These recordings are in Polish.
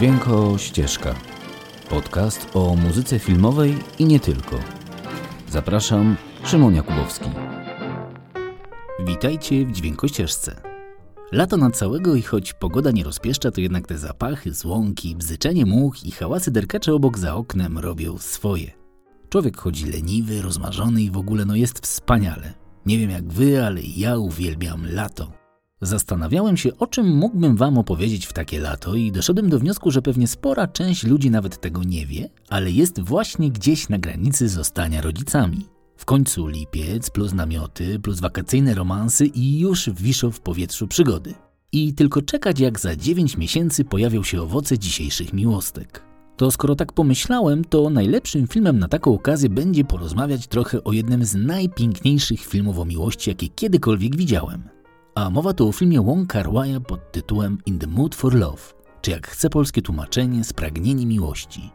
Dźwięko Ścieżka. Podcast o muzyce filmowej i nie tylko. Zapraszam, Szymon Jakubowski. Witajcie w Dźwięko Ścieżce. Lato na całego i choć pogoda nie rozpieszcza, to jednak te zapachy, złąki, bzyczenie much i hałasy derkacze obok za oknem robią swoje. Człowiek chodzi leniwy, rozmarzony i w ogóle no jest wspaniale. Nie wiem jak wy, ale ja uwielbiam lato. Zastanawiałem się, o czym mógłbym Wam opowiedzieć w takie lato, i doszedłem do wniosku, że pewnie spora część ludzi nawet tego nie wie, ale jest właśnie gdzieś na granicy zostania rodzicami. W końcu lipiec, plus namioty, plus wakacyjne romansy i już wiszą w powietrzu przygody. I tylko czekać, jak za 9 miesięcy pojawią się owoce dzisiejszych miłostek. To skoro tak pomyślałem, to najlepszym filmem na taką okazję będzie porozmawiać trochę o jednym z najpiękniejszych filmów o miłości, jakie kiedykolwiek widziałem – a mowa tu o filmie Wong Kar Wai'a pod tytułem In the Mood for Love, czy jak chce polskie tłumaczenie, Spragnienie Miłości.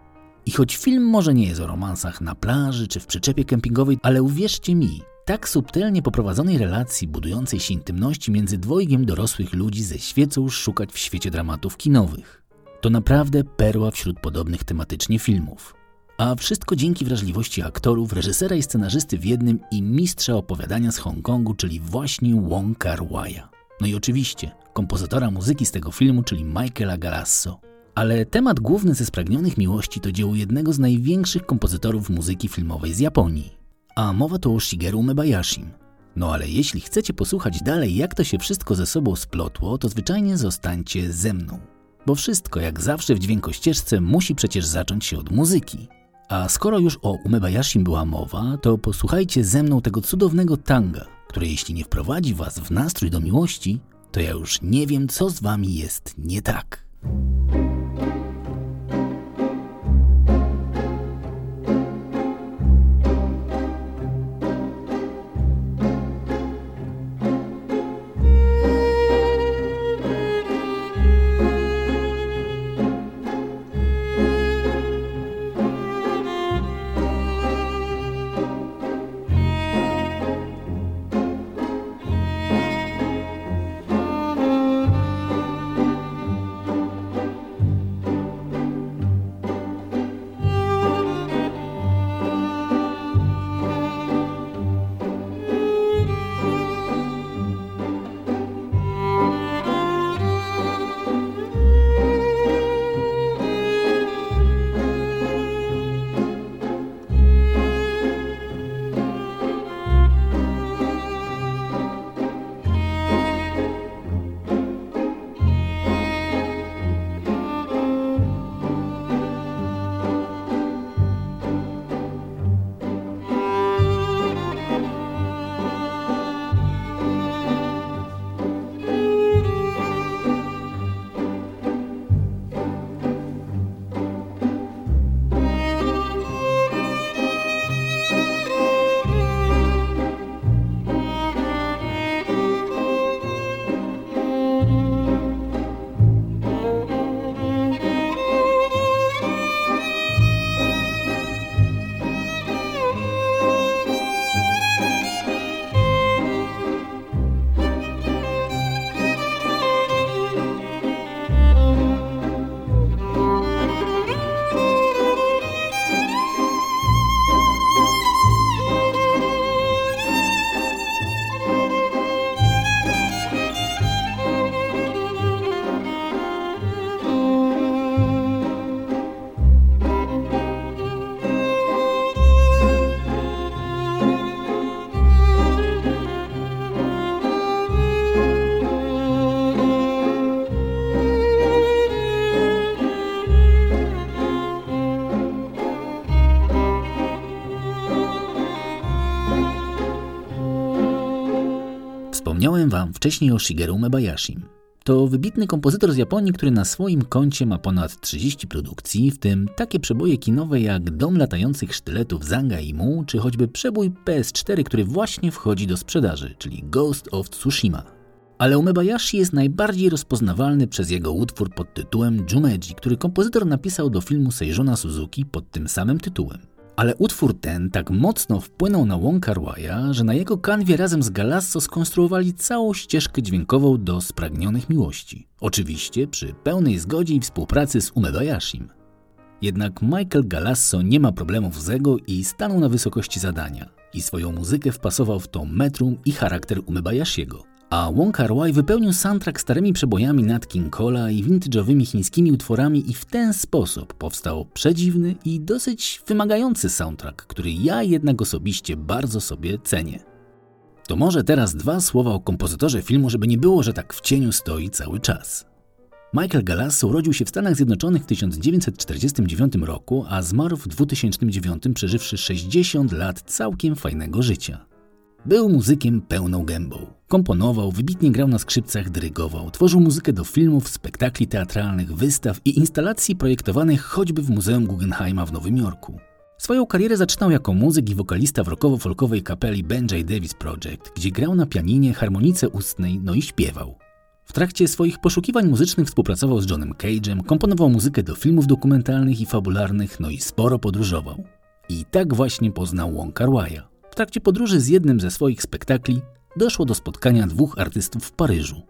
I choć film może nie jest o romansach na plaży czy w przyczepie kempingowej, ale uwierzcie mi, tak subtelnie poprowadzonej relacji budującej się intymności między dwojgiem dorosłych ludzi ze świecą szukać w świecie dramatów kinowych. To naprawdę perła wśród podobnych tematycznie filmów. A wszystko dzięki wrażliwości aktorów, reżysera i scenarzysty w jednym i mistrza opowiadania z Hongkongu, czyli właśnie Wong Kar Wai'a. No i oczywiście kompozytora muzyki z tego filmu, czyli Michaela Galasso. Ale temat główny ze Spragnionych Miłości to dzieło jednego z największych kompozytorów muzyki filmowej z Japonii. A mowa to o Shigeru Mebayashim. No ale jeśli chcecie posłuchać dalej, jak to się wszystko ze sobą splotło, to zwyczajnie zostańcie ze mną. Bo wszystko, jak zawsze w dźwiękościeżce, musi przecież zacząć się od muzyki. A skoro już o Umebayashim była mowa, to posłuchajcie ze mną tego cudownego tanga, które jeśli nie wprowadzi was w nastrój do miłości, to ja już nie wiem, co z wami jest nie tak. Wcześniej o Shigeru Mebayashim. To wybitny kompozytor z Japonii, który na swoim koncie ma ponad 30 produkcji, w tym takie przeboje kinowe jak Dom latających sztyletów Zanga i Mu, czy choćby przebój PS4, który właśnie wchodzi do sprzedaży, czyli Ghost of Tsushima. Ale Umebayashi jest najbardziej rozpoznawalny przez jego utwór pod tytułem Jumeji, który kompozytor napisał do filmu Seijona Suzuki pod tym samym tytułem. Ale utwór ten tak mocno wpłynął na Wong Kar że na jego kanwie razem z Galasso skonstruowali całą ścieżkę dźwiękową do Spragnionych Miłości. Oczywiście przy pełnej zgodzie i współpracy z Umebayashim. Jednak Michael Galasso nie ma problemów z ego i stanął na wysokości zadania. I swoją muzykę wpasował w to metrum i charakter Umebayashiego. A Wong Kar Wai wypełnił soundtrack starymi przebojami Nat King Cole'a i vintage'owymi chińskimi utworami i w ten sposób powstał przedziwny i dosyć wymagający soundtrack, który ja jednak osobiście bardzo sobie cenię. To może teraz dwa słowa o kompozytorze filmu, żeby nie było, że tak w cieniu stoi cały czas. Michael Galasso urodził się w Stanach Zjednoczonych w 1949 roku, a zmarł w 2009 przeżywszy 60 lat całkiem fajnego życia. Był muzykiem pełną gębą. Komponował, wybitnie grał na skrzypcach, dyrygował, tworzył muzykę do filmów, spektakli teatralnych, wystaw i instalacji projektowanych choćby w Muzeum Guggenheima w Nowym Jorku. Swoją karierę zaczynał jako muzyk i wokalista w rockowo-folkowej kapeli Ben J. Davis Project, gdzie grał na pianinie, harmonice ustnej, no i śpiewał. W trakcie swoich poszukiwań muzycznych współpracował z Johnem Cage'em, komponował muzykę do filmów dokumentalnych i fabularnych, no i sporo podróżował. I tak właśnie poznał Wong Kar Wai'a. W trakcie podróży z jednym ze swoich spektakli doszło do spotkania dwóch artystów w Paryżu.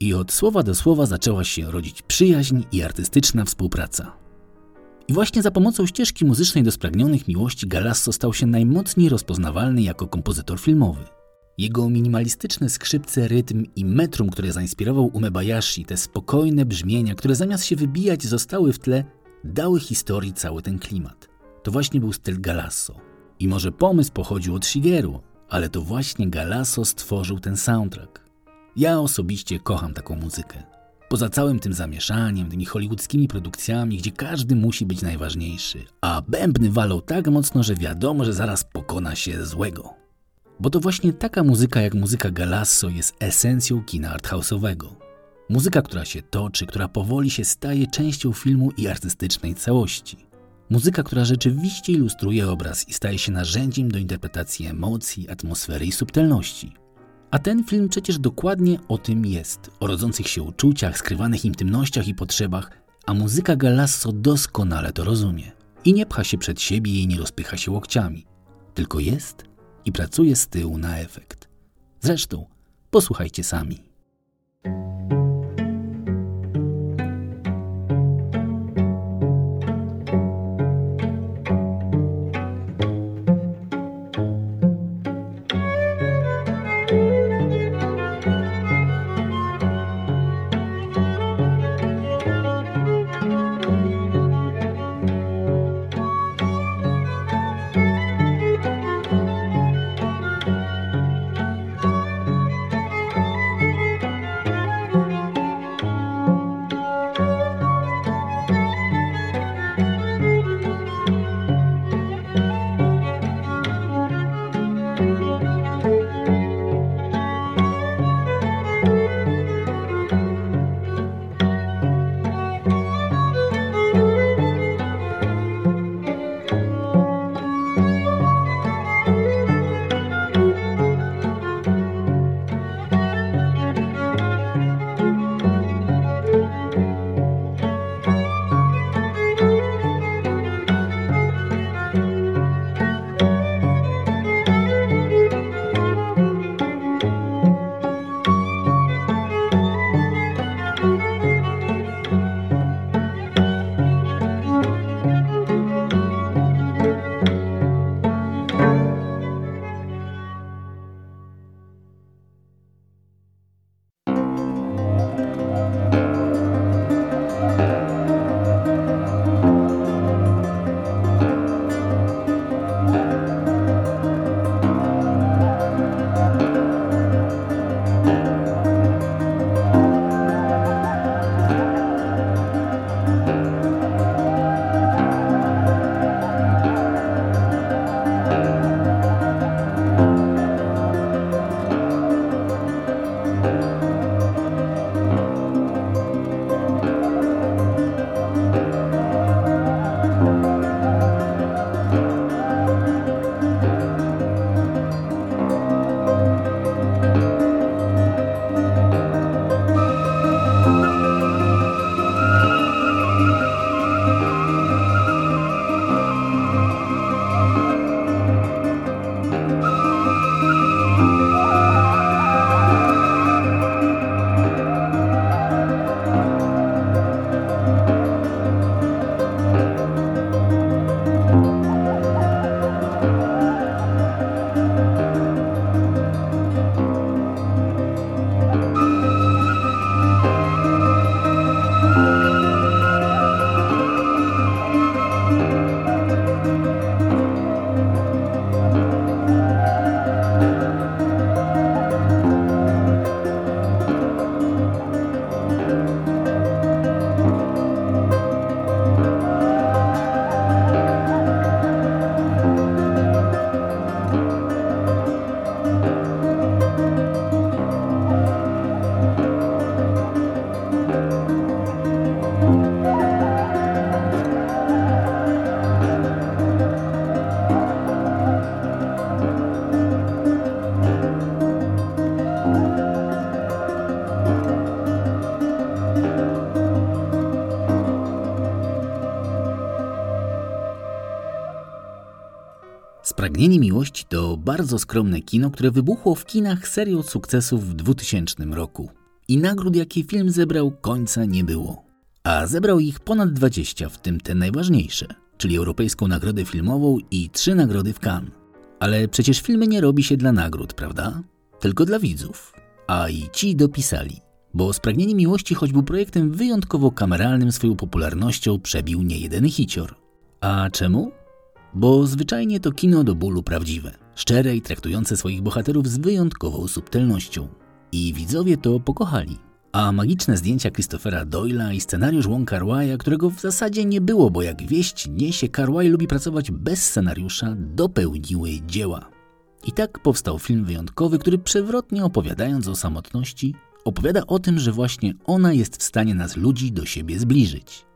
I od słowa do słowa zaczęła się rodzić przyjaźń i artystyczna współpraca. I właśnie za pomocą ścieżki muzycznej do spragnionych miłości Galasso stał się najmocniej rozpoznawalny jako kompozytor filmowy. Jego minimalistyczne skrzypce, rytm i metrum, które zainspirował Umebayashi, te spokojne brzmienia, które zamiast się wybijać zostały w tle, dały historii cały ten klimat. To właśnie był styl Galasso. I może pomysł pochodził od Shigeru, ale to właśnie Galasso stworzył ten soundtrack. Ja osobiście kocham taką muzykę. Poza całym tym zamieszaniem, tymi hollywoodzkimi produkcjami, gdzie każdy musi być najważniejszy, a bębny walą tak mocno, że wiadomo, że zaraz pokona się złego. Bo to właśnie taka muzyka jak muzyka Galasso jest esencją kina arthouse'owego. Muzyka, która się toczy, która powoli się staje częścią filmu i artystycznej całości. Muzyka, która rzeczywiście ilustruje obraz i staje się narzędziem do interpretacji emocji, atmosfery i subtelności. A ten film przecież dokładnie o tym jest, o rodzących się uczuciach, skrywanych intymnościach i potrzebach, a muzyka Galasso doskonale to rozumie. I nie pcha się przed siebie i nie rozpycha się łokciami, tylko jest i pracuje z tyłu na efekt. Zresztą, posłuchajcie sami. Bardzo skromne kino, które wybuchło w kinach serią sukcesów w 2000 roku. I nagród, jakie film zebrał, końca nie było. A zebrał ich ponad 20, w tym te najważniejsze, czyli Europejską Nagrodę Filmową i trzy nagrody w Cannes. Ale przecież filmy nie robi się dla nagród, prawda? Tylko dla widzów. A i ci dopisali. Bo Spragnienie Miłości, choć był projektem wyjątkowo kameralnym, swoją popularnością przebił niejeden hicior. A czemu? Bo zwyczajnie to kino do bólu prawdziwe, szczere i traktujące swoich bohaterów z wyjątkową subtelnością. I widzowie to pokochali. A magiczne zdjęcia Christophera Doyla i scenariusz Wong kar którego w zasadzie nie było, bo jak wieść niesie, Carway lubi pracować bez scenariusza, dopełniły dzieła. I tak powstał film wyjątkowy, który przewrotnie opowiadając o samotności, opowiada o tym, że właśnie ona jest w stanie nas ludzi do siebie zbliżyć.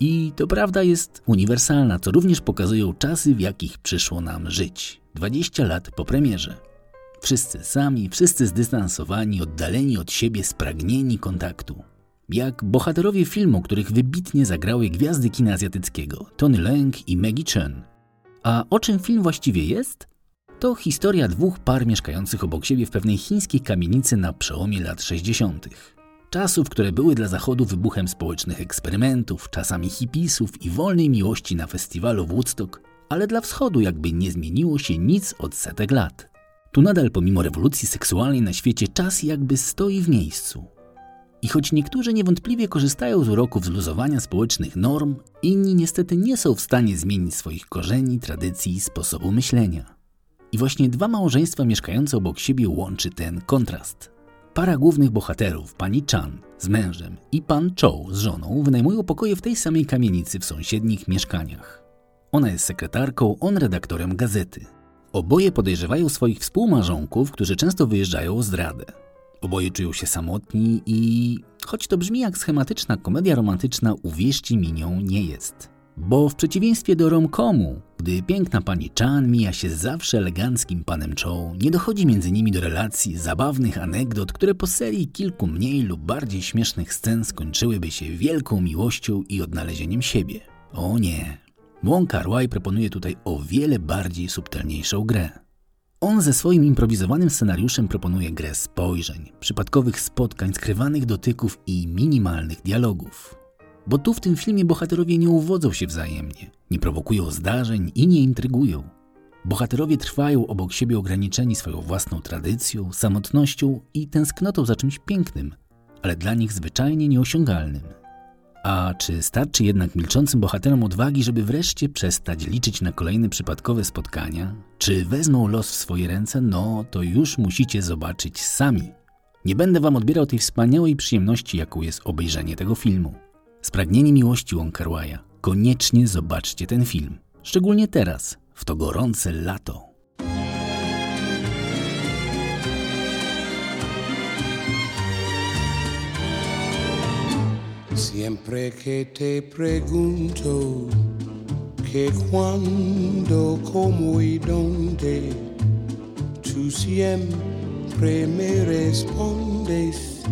I to prawda jest uniwersalna, co również pokazują czasy, w jakich przyszło nam żyć 20 lat po premierze. Wszyscy sami, wszyscy zdystansowani, oddaleni od siebie, spragnieni kontaktu. Jak bohaterowie filmu, których wybitnie zagrały gwiazdy kina azjatyckiego Tony Leung i Maggie Chen. A o czym film właściwie jest? To historia dwóch par mieszkających obok siebie w pewnej chińskiej kamienicy na przełomie lat 60. Czasów, które były dla Zachodu wybuchem społecznych eksperymentów, czasami hipisów i wolnej miłości na festiwalu Woodstock, ale dla Wschodu jakby nie zmieniło się nic od setek lat. Tu nadal pomimo rewolucji seksualnej na świecie czas jakby stoi w miejscu. I choć niektórzy niewątpliwie korzystają z uroków zluzowania społecznych norm, inni niestety nie są w stanie zmienić swoich korzeni, tradycji i sposobu myślenia. I właśnie dwa małżeństwa mieszkające obok siebie łączy ten kontrast. Para głównych bohaterów, pani Chan z mężem i pan Chow z żoną, wynajmują pokoje w tej samej kamienicy w sąsiednich mieszkaniach. Ona jest sekretarką, on redaktorem gazety. Oboje podejrzewają swoich współmarzonków, którzy często wyjeżdżają o zdradę. Oboje czują się samotni i, choć to brzmi jak schematyczna komedia romantyczna, uwierzcie mi nią nie jest. Bo w przeciwieństwie do romkomu, gdy piękna pani Chan mija się zawsze eleganckim panem Chow, nie dochodzi między nimi do relacji, zabawnych anegdot, które po serii kilku mniej lub bardziej śmiesznych scen skończyłyby się wielką miłością i odnalezieniem siebie. O nie. Wong kar proponuje tutaj o wiele bardziej subtelniejszą grę. On ze swoim improwizowanym scenariuszem proponuje grę spojrzeń, przypadkowych spotkań, skrywanych dotyków i minimalnych dialogów. Bo tu w tym filmie bohaterowie nie uwodzą się wzajemnie, nie prowokują zdarzeń i nie intrygują. Bohaterowie trwają obok siebie ograniczeni swoją własną tradycją, samotnością i tęsknotą za czymś pięknym, ale dla nich zwyczajnie nieosiągalnym. A czy starczy jednak milczącym bohaterom odwagi, żeby wreszcie przestać liczyć na kolejne przypadkowe spotkania? Czy wezmą los w swoje ręce? No, to już musicie zobaczyć sami. Nie będę wam odbierał tej wspaniałej przyjemności, jaką jest obejrzenie tego filmu. Spragnienie miłości Wonkarwaja. Koniecznie zobaczcie ten film. Szczególnie teraz, w to gorące lato. Siempre que te pregunto que cuando, como y dónde, tú siempre me respondes,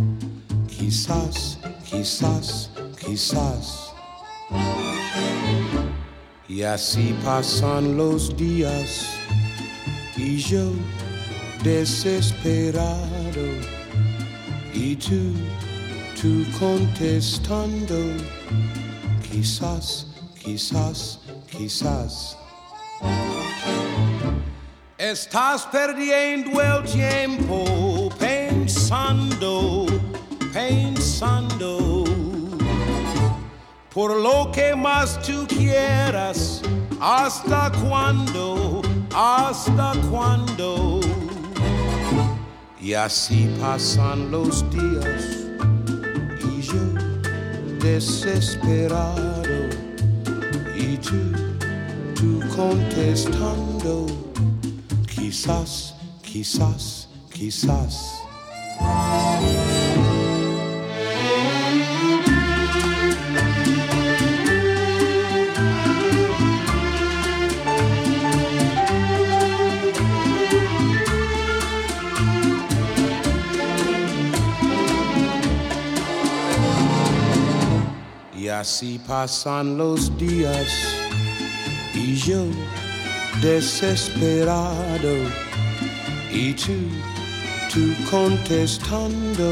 quizás, quizás quizás. Y así pasan los días y yo desesperado y tú, tú contestando, quizás, quizás, quizás. Estás perdiendo el tiempo por lo que más tú quieras, hasta cuándo, hasta cuándo. Y así pasan los días y yo desesperado y tú, tú contestando, quizás, quizás, quizás. Así pasan los días y yo desesperado y tú, tú contestando,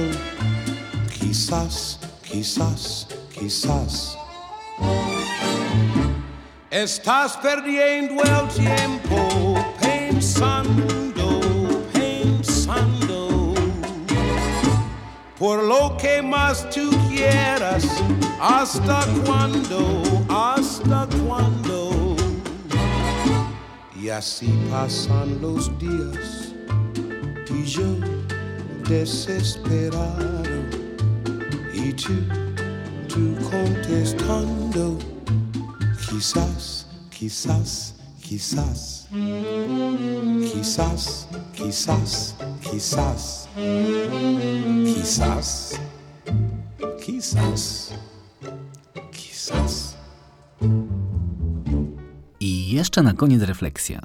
quizás, quizás, quizás. Estás perdiendo el tiempo pensando, pensando por lo que más tú quieras. ¿Hasta cuándo? ¿Hasta cuándo? Y así pasan los días y yo desesperado y tú, tú contestando. Quizás, quizás, quizás, quizás, quizás, quizás, quizás, quizás, quizás. I jeszcze na koniec refleksja.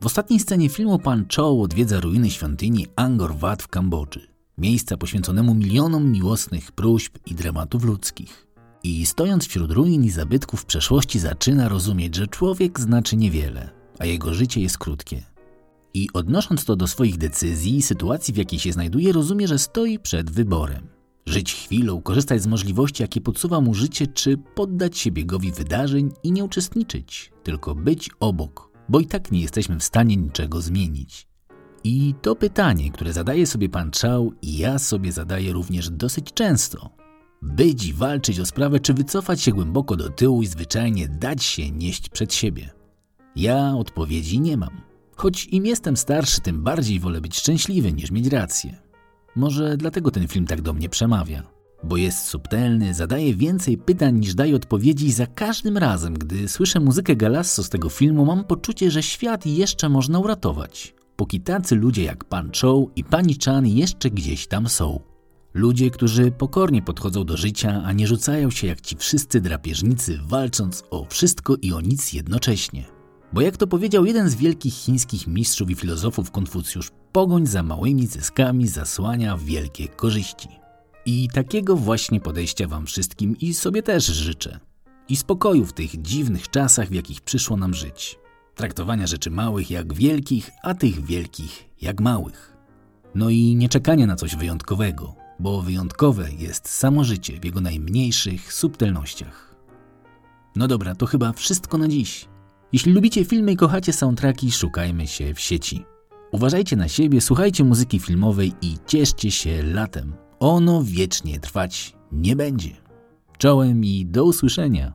W ostatniej scenie filmu pan Chow odwiedza ruiny świątyni Angkor Wat w Kambodży. Miejsca poświęconemu milionom miłosnych próśb i dramatów ludzkich. I stojąc wśród ruin i zabytków przeszłości zaczyna rozumieć, że człowiek znaczy niewiele, a jego życie jest krótkie. I odnosząc to do swoich decyzji i sytuacji, w jakiej się znajduje, rozumie, że stoi przed wyborem. Żyć chwilą, korzystać z możliwości, jakie podsuwa mu życie, czy poddać się biegowi wydarzeń i nie uczestniczyć, tylko być obok, bo i tak nie jesteśmy w stanie niczego zmienić. I to pytanie, które zadaje sobie pan Czał i ja sobie zadaję również dosyć często. Być i walczyć o sprawę, czy wycofać się głęboko do tyłu i zwyczajnie dać się nieść przed siebie. Ja odpowiedzi nie mam. Choć im jestem starszy, tym bardziej wolę być szczęśliwy niż mieć rację. Może dlatego ten film tak do mnie przemawia. Bo jest subtelny, zadaje więcej pytań niż daje odpowiedzi za każdym razem, gdy słyszę muzykę Galasso z tego filmu, mam poczucie, że świat jeszcze można uratować. Póki tacy ludzie jak Pan Chow i Pani Chan jeszcze gdzieś tam są. Ludzie, którzy pokornie podchodzą do życia, a nie rzucają się jak ci wszyscy drapieżnicy, walcząc o wszystko i o nic jednocześnie. Bo jak to powiedział jeden z wielkich chińskich mistrzów i filozofów Konfucjusz, pogoń za małymi zyskami zasłania wielkie korzyści. I takiego właśnie podejścia Wam wszystkim i sobie też życzę. I spokoju w tych dziwnych czasach, w jakich przyszło nam żyć. Traktowania rzeczy małych jak wielkich, a tych wielkich jak małych. No i nie czekania na coś wyjątkowego, bo wyjątkowe jest samo życie w jego najmniejszych subtelnościach. No dobra, to chyba wszystko na dziś. Jeśli lubicie filmy i kochacie soundtracki, szukajmy się w sieci. Uważajcie na siebie, słuchajcie muzyki filmowej i cieszcie się latem. Ono wiecznie trwać nie będzie. Czołem i do usłyszenia.